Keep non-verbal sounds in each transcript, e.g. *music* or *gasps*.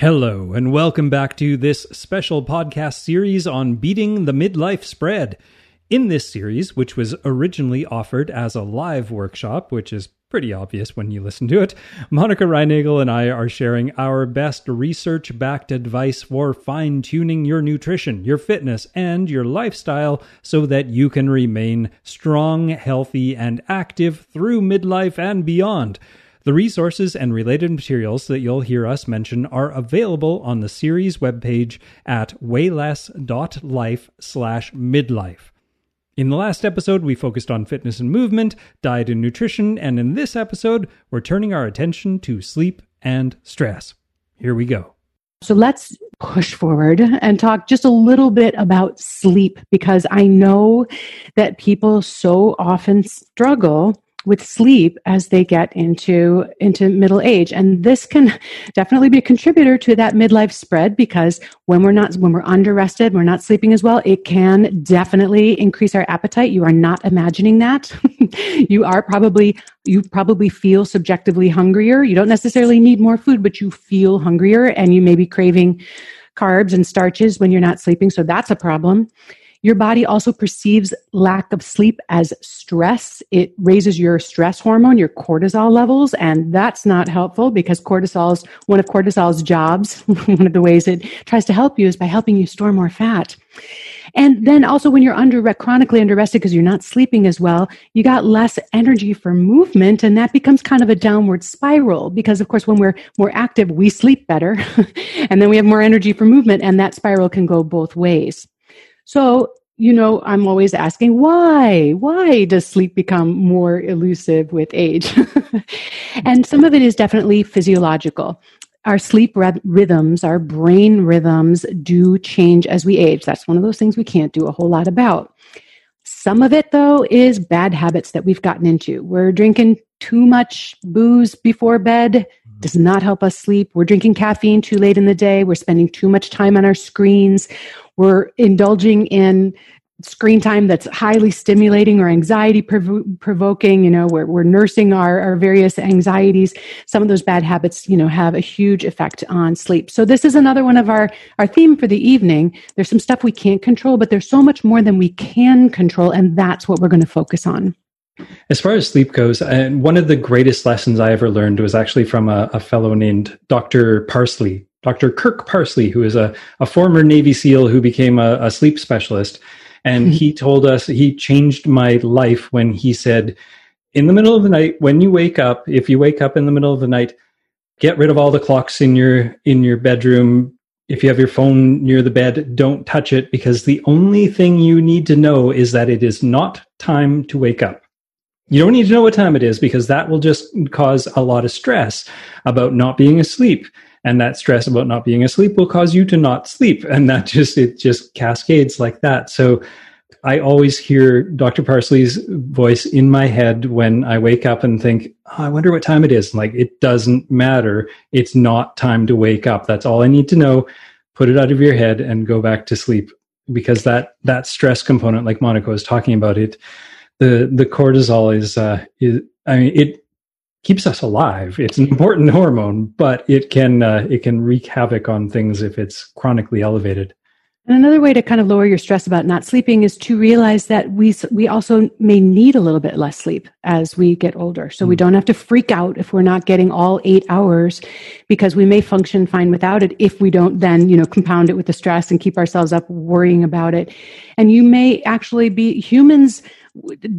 Hello, and welcome back to this special podcast series on beating the midlife spread. In this series, which was originally offered as a live workshop, which is pretty obvious when you listen to it, Monica Reinagel and I are sharing our best research backed advice for fine tuning your nutrition, your fitness, and your lifestyle so that you can remain strong, healthy, and active through midlife and beyond. The resources and related materials that you'll hear us mention are available on the series webpage at weighless.life slash midlife. In the last episode, we focused on fitness and movement, diet and nutrition, and in this episode, we're turning our attention to sleep and stress. Here we go. So let's push forward and talk just a little bit about sleep because I know that people so often struggle with sleep as they get into into middle age. And this can definitely be a contributor to that midlife spread because when we're not when we're under rested we're not sleeping as well it can definitely increase our appetite. You are not imagining that. *laughs* You are probably you probably feel subjectively hungrier. You don't necessarily need more food but you feel hungrier and you may be craving carbs and starches when you're not sleeping. So that's a problem your body also perceives lack of sleep as stress. It raises your stress hormone, your cortisol levels, and that's not helpful because cortisol's one of cortisol's jobs. *laughs* one of the ways it tries to help you is by helping you store more fat. And then also when you're under chronically underrested because you're not sleeping as well, you got less energy for movement and that becomes kind of a downward spiral because of course when we're more active, we sleep better *laughs* and then we have more energy for movement and that spiral can go both ways. So, you know, I'm always asking why? Why does sleep become more elusive with age? *laughs* and some of it is definitely physiological. Our sleep rhythms, our brain rhythms do change as we age. That's one of those things we can't do a whole lot about. Some of it, though, is bad habits that we've gotten into. We're drinking too much booze before bed, does not help us sleep. We're drinking caffeine too late in the day. We're spending too much time on our screens. We're indulging in screen time that's highly stimulating or anxiety prov- provoking you know we're, we're nursing our, our various anxieties some of those bad habits you know have a huge effect on sleep so this is another one of our our theme for the evening there's some stuff we can't control but there's so much more than we can control and that's what we're going to focus on as far as sleep goes, and one of the greatest lessons I ever learned was actually from a, a fellow named Dr. Parsley, Dr. Kirk Parsley, who is a, a former Navy SEAL who became a, a sleep specialist. And hmm. he told us he changed my life when he said, in the middle of the night, when you wake up, if you wake up in the middle of the night, get rid of all the clocks in your in your bedroom. If you have your phone near the bed, don't touch it because the only thing you need to know is that it is not time to wake up. You don't need to know what time it is because that will just cause a lot of stress about not being asleep. And that stress about not being asleep will cause you to not sleep. And that just, it just cascades like that. So I always hear Dr. Parsley's voice in my head when I wake up and think, oh, I wonder what time it is. Like, it doesn't matter. It's not time to wake up. That's all I need to know. Put it out of your head and go back to sleep because that, that stress component, like Monica was talking about, it, the the cortisol is uh, is I mean it keeps us alive. It's an important *laughs* hormone, but it can uh, it can wreak havoc on things if it's chronically elevated. And another way to kind of lower your stress about not sleeping is to realize that we we also may need a little bit less sleep as we get older. So mm. we don't have to freak out if we're not getting all 8 hours because we may function fine without it if we don't then, you know, compound it with the stress and keep ourselves up worrying about it. And you may actually be humans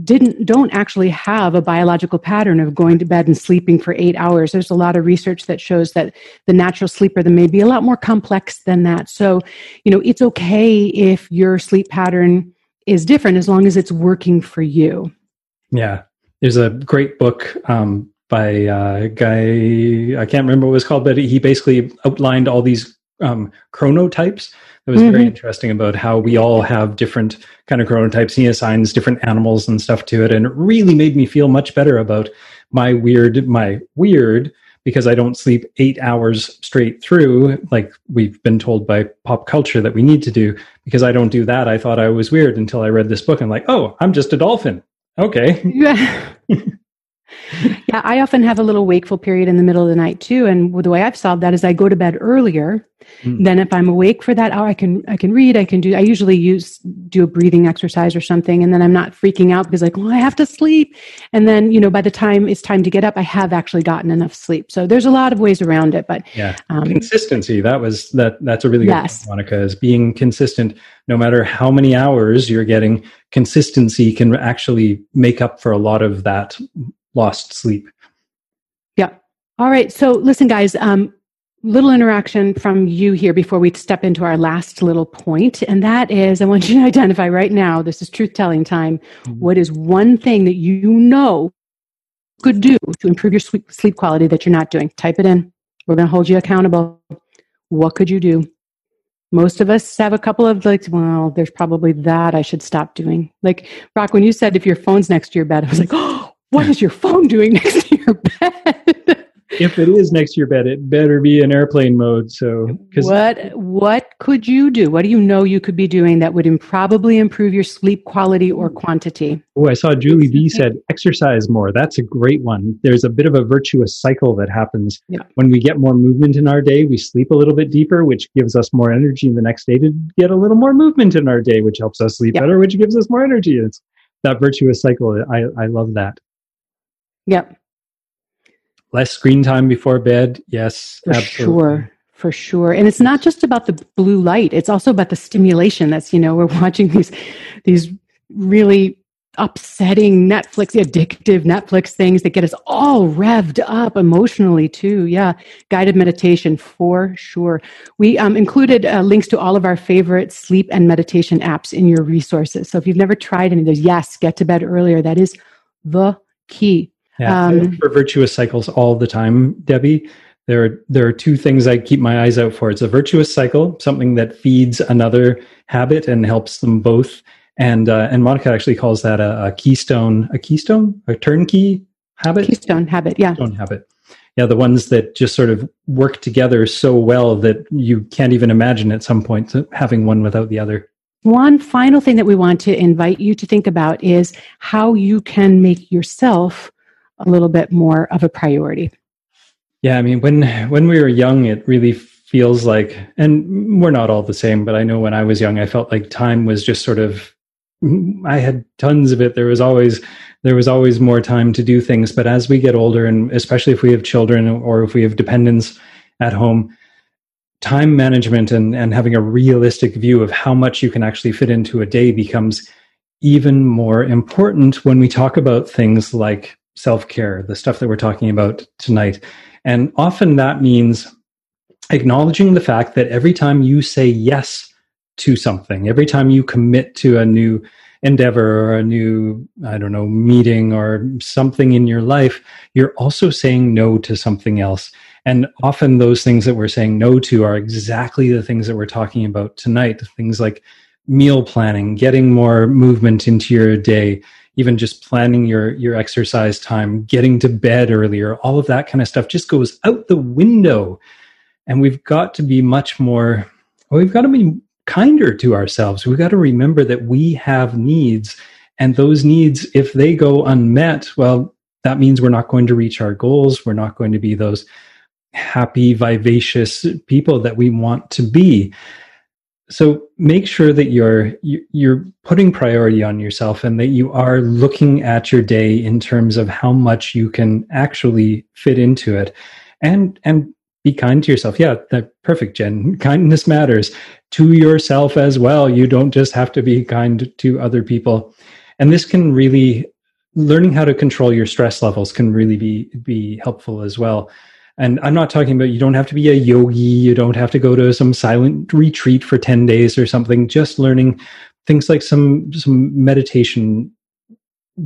didn't don't actually have a biological pattern of going to bed and sleeping for eight hours. There's a lot of research that shows that the natural sleeper may be a lot more complex than that. So you know it's okay if your sleep pattern is different as long as it's working for you. Yeah. There's a great book um, by a guy i can't remember what it was called but he basically outlined all these um, chronotypes That was mm-hmm. very interesting about how we all have different kind of chronotypes. He assigns different animals and stuff to it, and it really made me feel much better about my weird, my weird, because I don't sleep eight hours straight through, like we've been told by pop culture that we need to do. Because I don't do that, I thought I was weird until I read this book. and like, oh, I'm just a dolphin. Okay. Yeah. *laughs* *laughs* yeah, I often have a little wakeful period in the middle of the night too. And the way I've solved that is I go to bed earlier. Mm. Then if I'm awake for that hour, I can I can read. I can do. I usually use do a breathing exercise or something, and then I'm not freaking out because like, well, I have to sleep. And then you know, by the time it's time to get up, I have actually gotten enough sleep. So there's a lot of ways around it. But yeah, um, consistency. That was that. That's a really good yes. point, Monica. Is being consistent, no matter how many hours you're getting. Consistency can actually make up for a lot of that lost sleep. Yeah. All right. So listen, guys, um, little interaction from you here before we step into our last little point and that is i want you to *laughs* identify right now this is truth telling time mm-hmm. what is one thing that you know could do to improve your sleep, sleep quality that you're not doing type it in we're going to hold you accountable what could you do most of us have a couple of like well there's probably that i should stop doing like rock when you said if your phone's next to your bed i was like *gasps* oh what is your phone doing *laughs* next to your bed? if it is next to your bed, it better be in airplane mode. So, what what could you do? What do you know you could be doing that would probably improve your sleep quality or quantity? Oh, I saw Julie B said exercise more. That's a great one. There's a bit of a virtuous cycle that happens yeah. when we get more movement in our day. We sleep a little bit deeper, which gives us more energy in the next day to get a little more movement in our day, which helps us sleep yeah. better, which gives us more energy. It's that virtuous cycle. I I love that. Yep. Less screen time before bed. Yes. For absolutely. sure. For sure. And it's not just about the blue light. It's also about the stimulation that's, you know, *laughs* we're watching these, these really upsetting Netflix, addictive Netflix things that get us all revved up emotionally too. Yeah, guided meditation for sure. We um, included uh, links to all of our favorite sleep and meditation apps in your resources. So if you've never tried any of those, yes, get to bed earlier. That is the key. Yeah, um, for virtuous cycles all the time, Debbie. There are, there are two things I keep my eyes out for. It's a virtuous cycle, something that feeds another habit and helps them both. And uh, and Monica actually calls that a, a, keystone, a keystone, a turnkey habit. Keystone habit, yeah. Keystone habit. Yeah, the ones that just sort of work together so well that you can't even imagine at some point having one without the other. One final thing that we want to invite you to think about is how you can make yourself a little bit more of a priority. Yeah, I mean, when when we were young, it really feels like, and we're not all the same, but I know when I was young, I felt like time was just sort of. I had tons of it. There was always there was always more time to do things. But as we get older, and especially if we have children or if we have dependents at home, time management and, and having a realistic view of how much you can actually fit into a day becomes even more important when we talk about things like self care, the stuff that we're talking about tonight. And often that means acknowledging the fact that every time you say yes to something, every time you commit to a new endeavor or a new, I don't know, meeting or something in your life, you're also saying no to something else. And often those things that we're saying no to are exactly the things that we're talking about tonight. Things like meal planning, getting more movement into your day, even just planning your your exercise time getting to bed earlier all of that kind of stuff just goes out the window. And we've got to be much more well, we've got to be kinder to ourselves. We've got to remember that we have needs and those needs if they go unmet well that means we're not going to reach our goals. We're not going to be those happy vivacious people that we want to be so make sure that you're you're putting priority on yourself and that you are looking at your day in terms of how much you can actually fit into it. And and be kind to yourself. Yeah that perfect jen. *laughs* Kindness matters to yourself as well. You don't just have to be kind to other people. And this can really learning how to control your stress levels can really be be helpful as well and I'm not talking about you don't have to be a yogi, you don't have to go to some silent retreat for 10 days or something, just learning things like some some meditation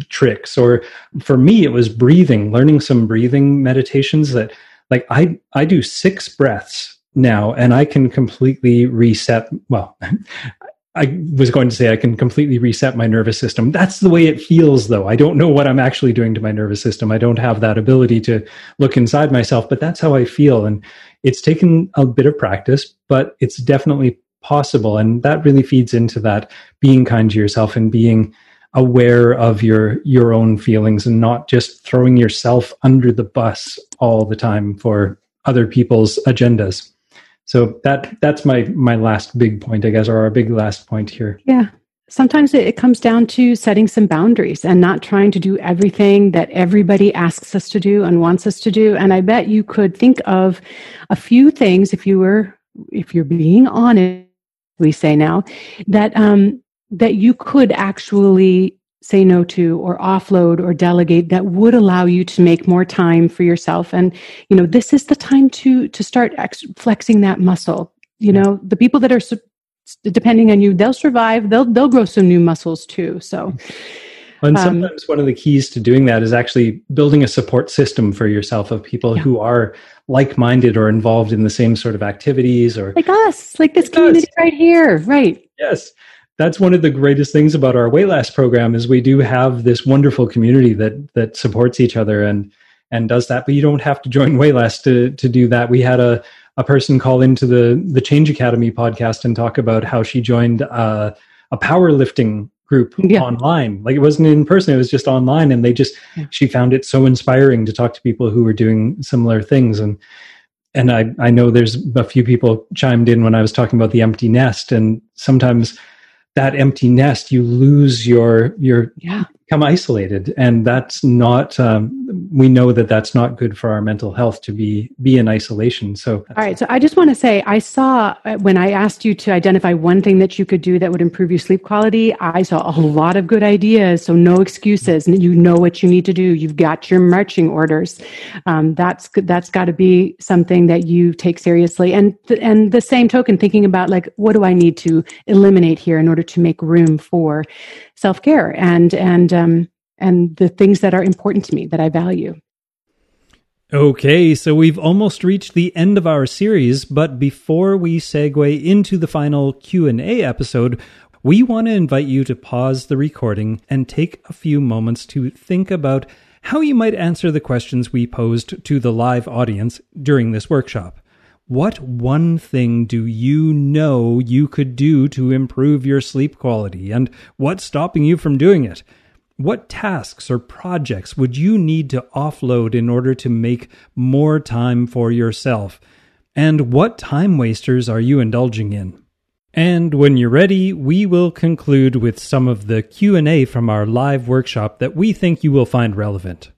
tricks. Or for me it was breathing, learning some breathing meditations that like I I do 6 breaths now and I can completely reset well *laughs* I was going to say I can completely reset my nervous system. That's the way it feels, though. I don't know what I'm actually doing to my nervous system. I don't have that ability to look inside myself, but that's how I feel. And it's taken a bit of practice, but it's definitely possible. And that really feeds into that being kind to yourself and being aware of your your own feelings and not just throwing yourself under the bus all the time for other people's agendas. So that that's my my last big point, I guess, or our big last point here. Yeah. Sometimes it, comes down to setting some boundaries and not trying to do everything that everybody asks us to do and wants us to do. And I bet you could think of a few things if you were if you're being honest, we say now, that um that you could actually say no to or offload or delegate that would allow you to make more time for yourself. And you know this is the time to to start ex- flexing that muscle. You know the people that are su- depending on you they'll survive they'll they'll grow some new muscles too. So and um, sometimes um, one of the keys to doing that is actually building a support system for yourself of people yeah. who are like-minded or involved in the same sort of activities or like us like this like community us. right here. Right. Yes that's one of the greatest things about our weight loss program is we do have this wonderful community that that supports each other and and does that. But you don't have to join weight loss to to do that. We had a a person call into the the Change Academy podcast and talk about how she joined uh, a powerlifting group yeah. online. Like it wasn't in person; it was just online, and they just yeah. she found it so inspiring to talk to people who were doing similar things and. And I, I know there's a few people chimed in when I was talking about the empty nest, and sometimes that empty nest, you lose your your yeah. become isolated, and that's not. Um, we know that that's not good for our mental health to be be in isolation. So, all right. So, I just want to say, I saw uh, when I asked you to identify one thing that you could do that would improve your sleep quality. I saw a lot of good ideas. So, no excuses. You know what you need to do. You've got your marching orders. Um, that's that's got to be something that you take seriously. And th- and the same token, thinking about like, what do I need to eliminate here in order to make room for self care and and um, and the things that are important to me that I value. Okay, so we've almost reached the end of our series, but before we segue into the final Q&A episode, we want to invite you to pause the recording and take a few moments to think about how you might answer the questions we posed to the live audience during this workshop. What one thing do you know you could do to improve your sleep quality, and what's stopping you from doing it? What tasks or projects would you need to offload in order to make more time for yourself? And what time wasters are you indulging in? And when you're ready, we will conclude with some of the Q&A from our live workshop that we think you will find relevant.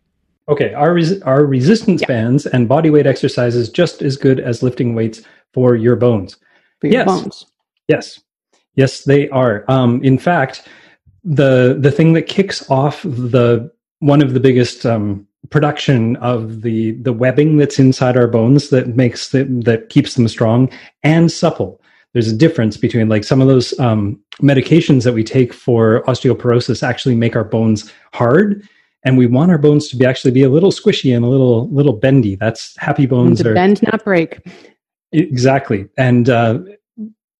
Okay, are res- are resistance yeah. bands and body weight exercises just as good as lifting weights for your bones? For your yes. bones. Yes. Yes, they are. Um, in fact, the the thing that kicks off the one of the biggest um, production of the the webbing that's inside our bones that makes the, that keeps them strong and supple. There's a difference between like some of those um, medications that we take for osteoporosis actually make our bones hard and we want our bones to be actually be a little squishy and a little little bendy. That's happy bones to are bend, not break. Exactly, and uh,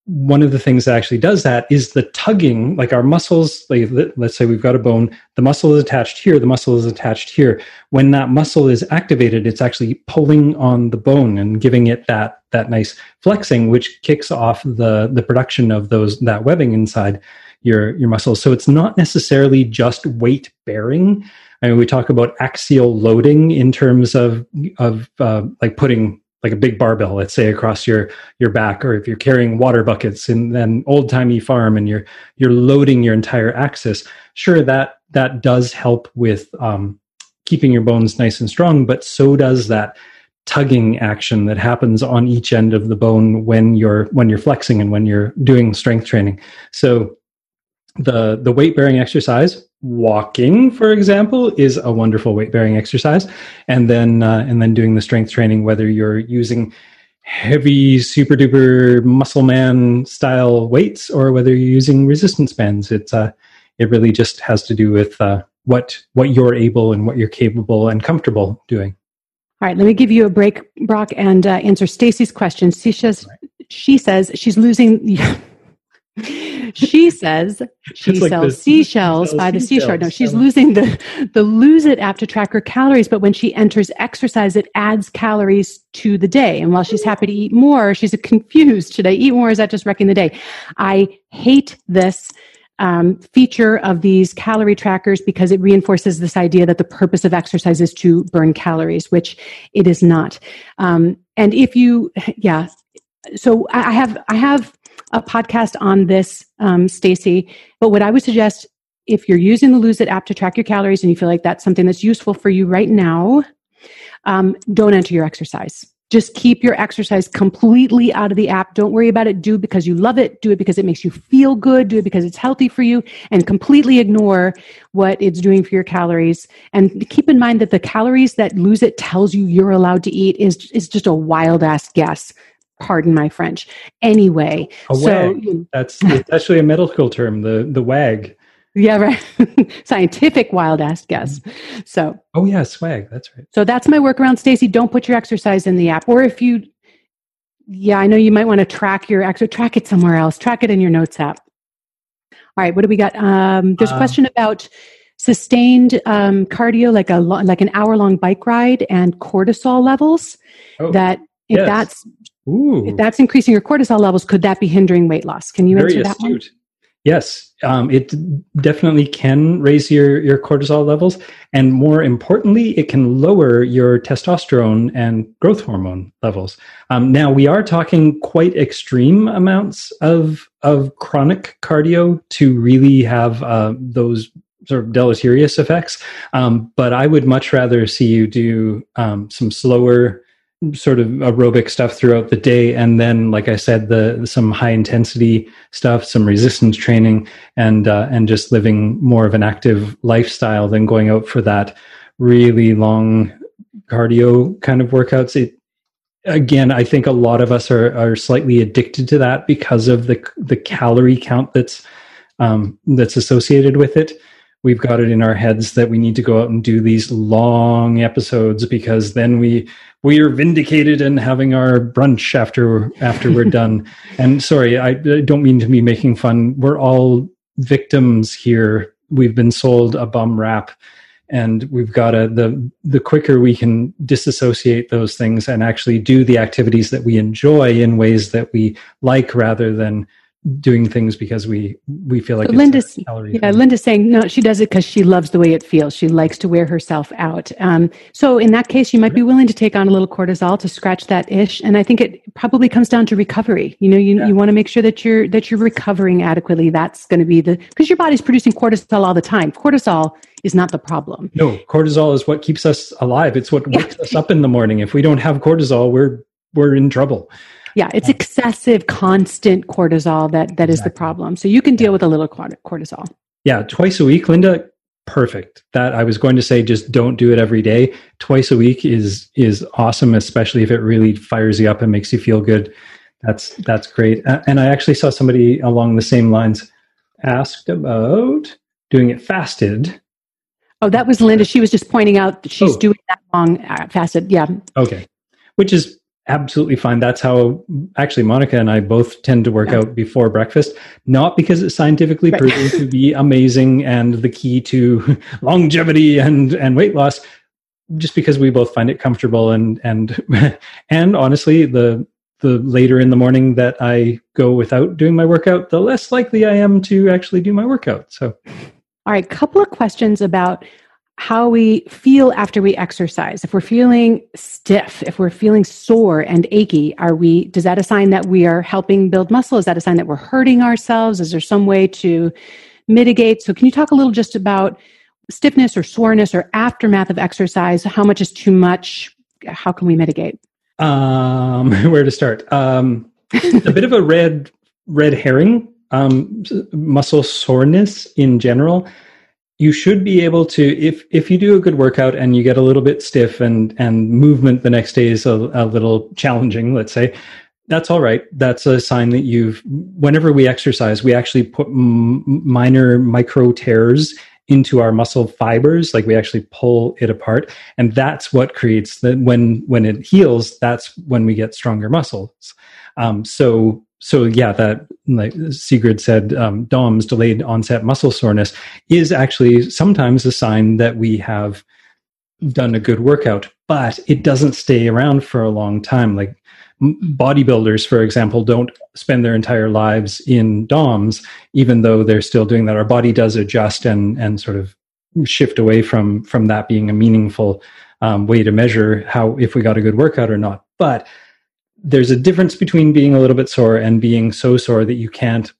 one of the things that actually does that is the tugging. Like our muscles, like let's say we've got a bone, the muscle is attached here, the muscle is attached here. When that muscle is activated, it's actually pulling on the bone and giving it that that nice flexing, which kicks off the the production of those that webbing inside your your muscles. So it's not necessarily just weight bearing I mean, we talk about axial loading in terms of of uh, like putting like a big barbell, let's say, across your your back, or if you're carrying water buckets in an old timey farm and you're you're loading your entire axis. Sure, that that does help with um, keeping your bones nice and strong, but so does that tugging action that happens on each end of the bone when you're when you're flexing and when you're doing strength training. So the the weight bearing exercise walking for example is a wonderful weight bearing exercise. And then uh, and then doing the strength training whether you're using heavy super duper muscle man style weights or whether you're using resistance bands it's uh it really just has to do with uh, what what you're able and what you're capable and comfortable doing. All right let me give you a break brock and uh, answer stacy's question. She says she says she's losing *laughs* she says she like sells seashells by the seashore. No, she's losing the the lose it app to track her calories, but when she enters exercise, it adds calories to the day. And while she's happy to eat more, she's confused. Should I eat more? Is that just wrecking the day? I hate this um, feature of these calorie trackers because it reinforces this idea that the purpose of exercise is to burn calories, which it is not. Um, and if you, yeah, so I have I have a podcast on this, um, Stacy. But what I would suggest, if you're using the Lose It app to track your calories and you feel like that's something that's useful for you right now, um, don't enter your exercise just keep your exercise completely out of the app. Don't worry about it. Do because you love it. Do it because it makes you feel good. Do it because it's healthy for you and completely ignore what it's doing for your calories. And keep in mind that the calories that lose it tells you you're allowed to eat is, is just a wild ass guess. Pardon my French. Anyway, a so that's it's actually a medical term, the the WAG. Yeah, right. *laughs* Scientific wild ass guess. So. Oh yeah, swag. That's right. So that's my workaround, Stacy. Don't put your exercise in the app, or if you, yeah, I know you might want to track your exercise. Track it somewhere else. Track it in your notes app. All right. What do we got? Um, there's a uh, question about sustained um, cardio, like a like an hour long bike ride, and cortisol levels. Oh, that if yes. that's Ooh. if that's increasing your cortisol levels, could that be hindering weight loss? Can you Very answer that astute. one? Yes, um, it definitely can raise your, your cortisol levels. And more importantly, it can lower your testosterone and growth hormone levels. Um, now, we are talking quite extreme amounts of, of chronic cardio to really have uh, those sort of deleterious effects. Um, but I would much rather see you do um, some slower sort of aerobic stuff throughout the day and then like i said the some high intensity stuff some resistance training and uh, and just living more of an active lifestyle than going out for that really long cardio kind of workouts. It again i think a lot of us are are slightly addicted to that because of the the calorie count that's um, that's associated with it we've got it in our heads that we need to go out and do these long episodes because then we we are vindicated in having our brunch after after we're *laughs* done. And sorry, I, I don't mean to be making fun. We're all victims here. We've been sold a bum rap and we've got to the the quicker we can disassociate those things and actually do the activities that we enjoy in ways that we like rather than doing things because we we feel like Linda's yeah Linda's saying no she does it because she loves the way it feels. She likes to wear herself out. Um, so in that case you might be willing to take on a little cortisol to scratch that ish and I think it probably comes down to recovery. You know you, yeah. you want to make sure that you're that you're recovering adequately. That's going to be the because your body's producing cortisol all the time. Cortisol is not the problem. No cortisol is what keeps us alive. It's what wakes yeah. us up in the morning. If we don't have cortisol we're we're in trouble yeah, it's excessive, constant cortisol that that is exactly. the problem. So you can deal with a little cortisol. Yeah, twice a week, Linda. Perfect. That I was going to say, just don't do it every day. Twice a week is is awesome, especially if it really fires you up and makes you feel good. That's that's great. And I actually saw somebody along the same lines asked about doing it fasted. Oh, that was Linda. She was just pointing out that she's oh. doing that long uh, fasted. Yeah. Okay. Which is absolutely fine. That's how actually Monica and I both tend to work yeah. out before breakfast, not because it's scientifically right. proven to be *laughs* amazing and the key to *laughs* longevity and, and weight loss, just because we both find it comfortable and, and, *laughs* and honestly, the, the later in the morning that I go without doing my workout, the less likely I am to actually do my workout. So, all right, couple of questions about how we feel after we exercise. If we're feeling stiff, if we're feeling sore and achy, are we, does that a sign that we are helping build muscle? Is that a sign that we're hurting ourselves? Is there some way to mitigate? So can you talk a little just about stiffness or soreness or aftermath of exercise? How much is too much? How can we mitigate? Um, *laughs* where to start? Um, a bit of a red, red herring, um, muscle soreness in general you should be able to if if you do a good workout and you get a little bit stiff and and movement the next day is a, a little challenging let's say that's all right. That's a sign that you've whenever we exercise we actually put m- minor micro tears into our muscle fibers like we actually pull it apart. And that's what creates that when when it heals that's when we get stronger muscles. Um, so so yeah, that like Sigrid said, um, DOMS, delayed onset muscle soreness, is actually sometimes a sign that we have done a good workout, but it doesn't stay around for a long time. Like bodybuilders, for example, don't spend their entire lives in DOMS, even though they're still doing that. Our body does adjust and and sort of shift away from from that being a meaningful um, way to measure how if we got a good workout or not. But there's a difference between being a little bit sore and being so sore that you can't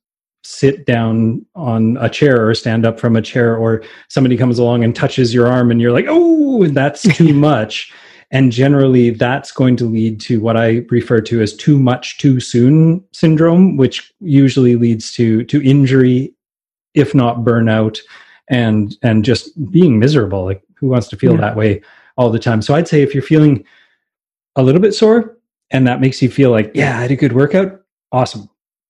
sit down on a chair or stand up from a chair or somebody comes along and touches your arm and you're like oh that's too *laughs* much. And generally that's going to lead to what i refer to as too much too soon syndrome which usually leads to to injury if not burnout and and just being miserable. Like who wants to feel yeah. that way all the time? So i'd say if you're feeling a little bit sore and that makes you feel like yeah i had a good workout. Awesome.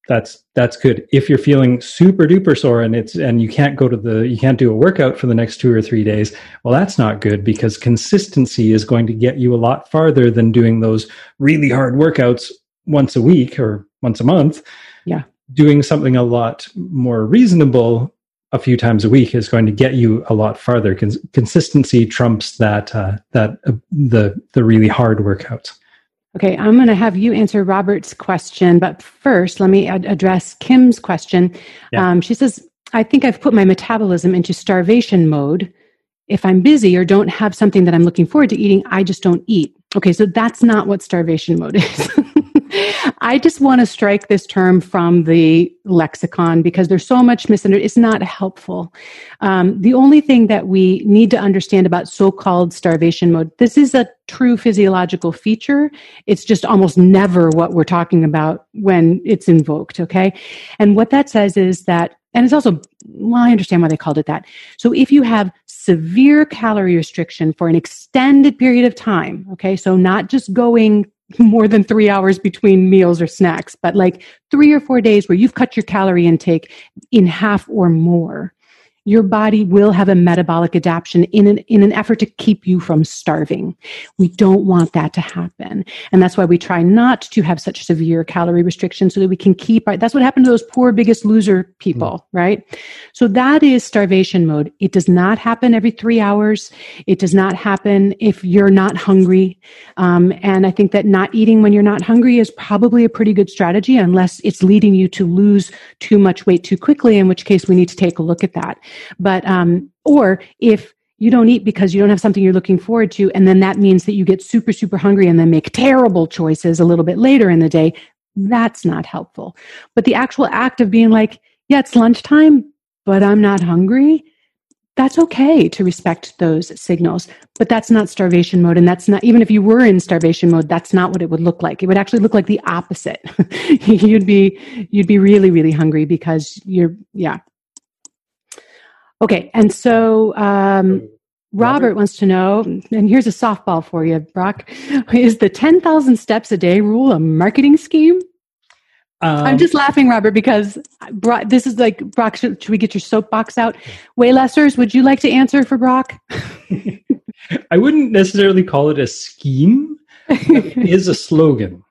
That's that's good. If you're feeling super duper sore and it's and you can't go to the you can't do a workout for the next two or three days well that's not good because consistency is going to get you a lot farther than doing those really hard workouts once a week or once a month. Yeah. Doing something a lot more reasonable a few times a week is going to get you a lot farther. Cons- consistency trumps that uh, that uh, the the really hard workouts Okay, I'm going to have you answer Robert's question, but first, let me ad- address Kim's question. Yeah. Um, she says, I think I've put my metabolism into starvation mode. If I'm busy or don't have something that I'm looking forward to eating, I just don't eat. Okay, so that's not what starvation mode is. *laughs* I just want to strike this term from the lexicon because there's so much misunderstanding. It's not helpful. Um, the only thing that we need to understand about so-called starvation mode, this is a true physiological feature. It's just almost never what we're talking about when it's invoked. Okay. And what that says is that, and it's also, well, I understand why they called it that. So if you have severe calorie restriction for an extended period of time, okay, so not just going *laughs* more than three hours between meals or snacks, but like three or four days where you've cut your calorie intake in half or more your body will have a metabolic adaptation in an, in an effort to keep you from starving. We don't want that to happen. And that's why we try not to have such severe calorie restrictions so that we can keep our, that's what happened to those poor biggest loser people, mm. right? So that is starvation mode. It does not happen every three hours. It does not happen if you're not hungry. Um, and I think that not eating when you're not hungry is probably a pretty good strategy unless it's leading you to lose too much weight too quickly, in which case we need to take a look at that. But, um, or if you don't eat because you don't have something you're looking forward to, and then that means that you get super, super hungry and then make terrible choices a little bit later in the day, that's not helpful. But the actual act of being like, yeah, it's lunchtime, but I'm not hungry, that's okay to respect those signals. But that's not starvation mode. And that's not, even if you were in starvation mode, that's not what it would look like. It would actually look like the opposite. *laughs* you'd be, you'd be really, really hungry because you're, yeah, Okay, and so um, Robert wants to know, and here's a softball for you, Brock. Is the 10,000 steps a day rule a marketing scheme? Um, I'm just laughing, Robert, because Brock, this is like, Brock, should, should we get your soapbox out? Weighlessers, would you like to answer for Brock? *laughs* I wouldn't necessarily call it a scheme. it *laughs* is a slogan.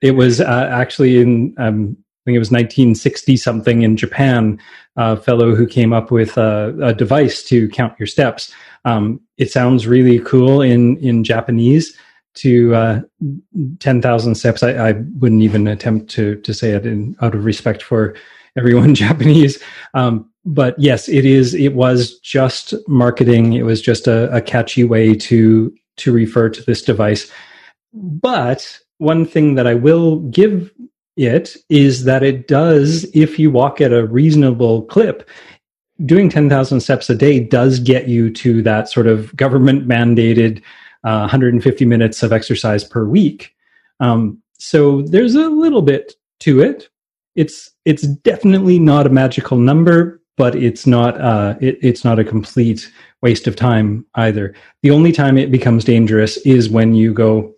It was uh, actually in um, I think it was 1960 something in Japan, a fellow who came up with a, a device to count your steps. Um, it sounds really cool in in Japanese. To uh, ten thousand steps, I, I, wouldn't even attempt to to say it in, out of respect for everyone *laughs* Japanese. Um, but yes, it is. It was just marketing. It was just a, a catchy way to to refer to this device. But one thing that I will give it is that it does, if you walk at a reasonable clip, doing 10,000 steps a day does get you to that sort of government mandated uh, 150 minutes of exercise per week. Um, so there's a little bit to it. It's it's definitely not a magical number, but it's not uh, it, it's not a complete waste of time either. The only time it becomes dangerous is when you go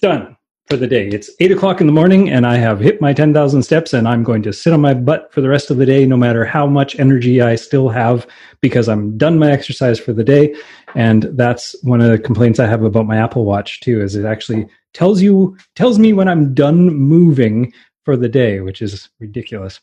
done for the day. It's eight o'clock in the morning, and I have hit my 10,000 steps, and I'm going to sit on my butt for the rest of the day, no matter how much energy I still have, because I'm done my exercise for the day. And that's one of the complaints I have about my Apple Watch, too, is it actually tells you, tells me when I'm done moving for the day, which is ridiculous.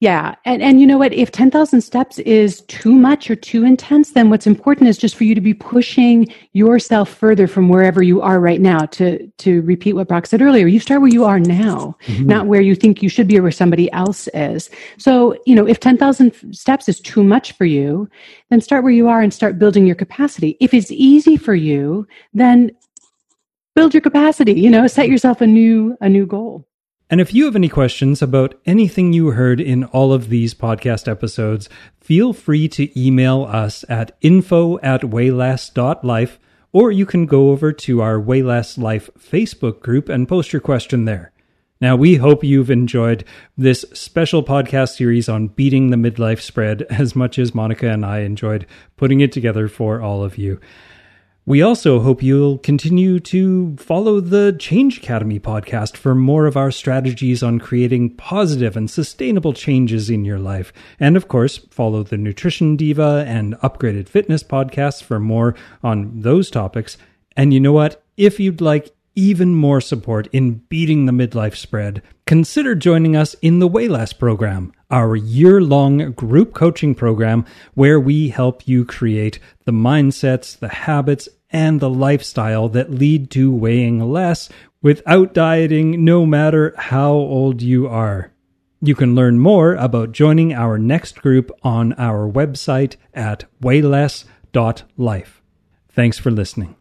Yeah. And, and you know what? If 10,000 steps is too much or too intense, then what's important is just for you to be pushing yourself further from wherever you are right now. To, to repeat what Brock said earlier, you start where you are now, mm-hmm. not where you think you should be or where somebody else is. So, you know, if 10,000 steps is too much for you, then start where you are and start building your capacity. If it's easy for you, then build your capacity, you know, set yourself a new, a new goal. And if you have any questions about anything you heard in all of these podcast episodes, feel free to email us at info at weighless.life, or you can go over to our Weighless Life Facebook group and post your question there. Now, we hope you've enjoyed this special podcast series on beating the midlife spread as much as Monica and I enjoyed putting it together for all of you. We also hope you'll continue to follow the Change Academy podcast for more of our strategies on creating positive and sustainable changes in your life. And of course, follow the Nutrition Diva and Upgraded Fitness podcasts for more on those topics. And you know what? If you'd like even more support in beating the midlife spread, consider joining us in the Weighless program, our year long group coaching program where we help you create the mindsets, the habits, and the lifestyle that lead to weighing less without dieting, no matter how old you are. You can learn more about joining our next group on our website at weighless.life. Thanks for listening.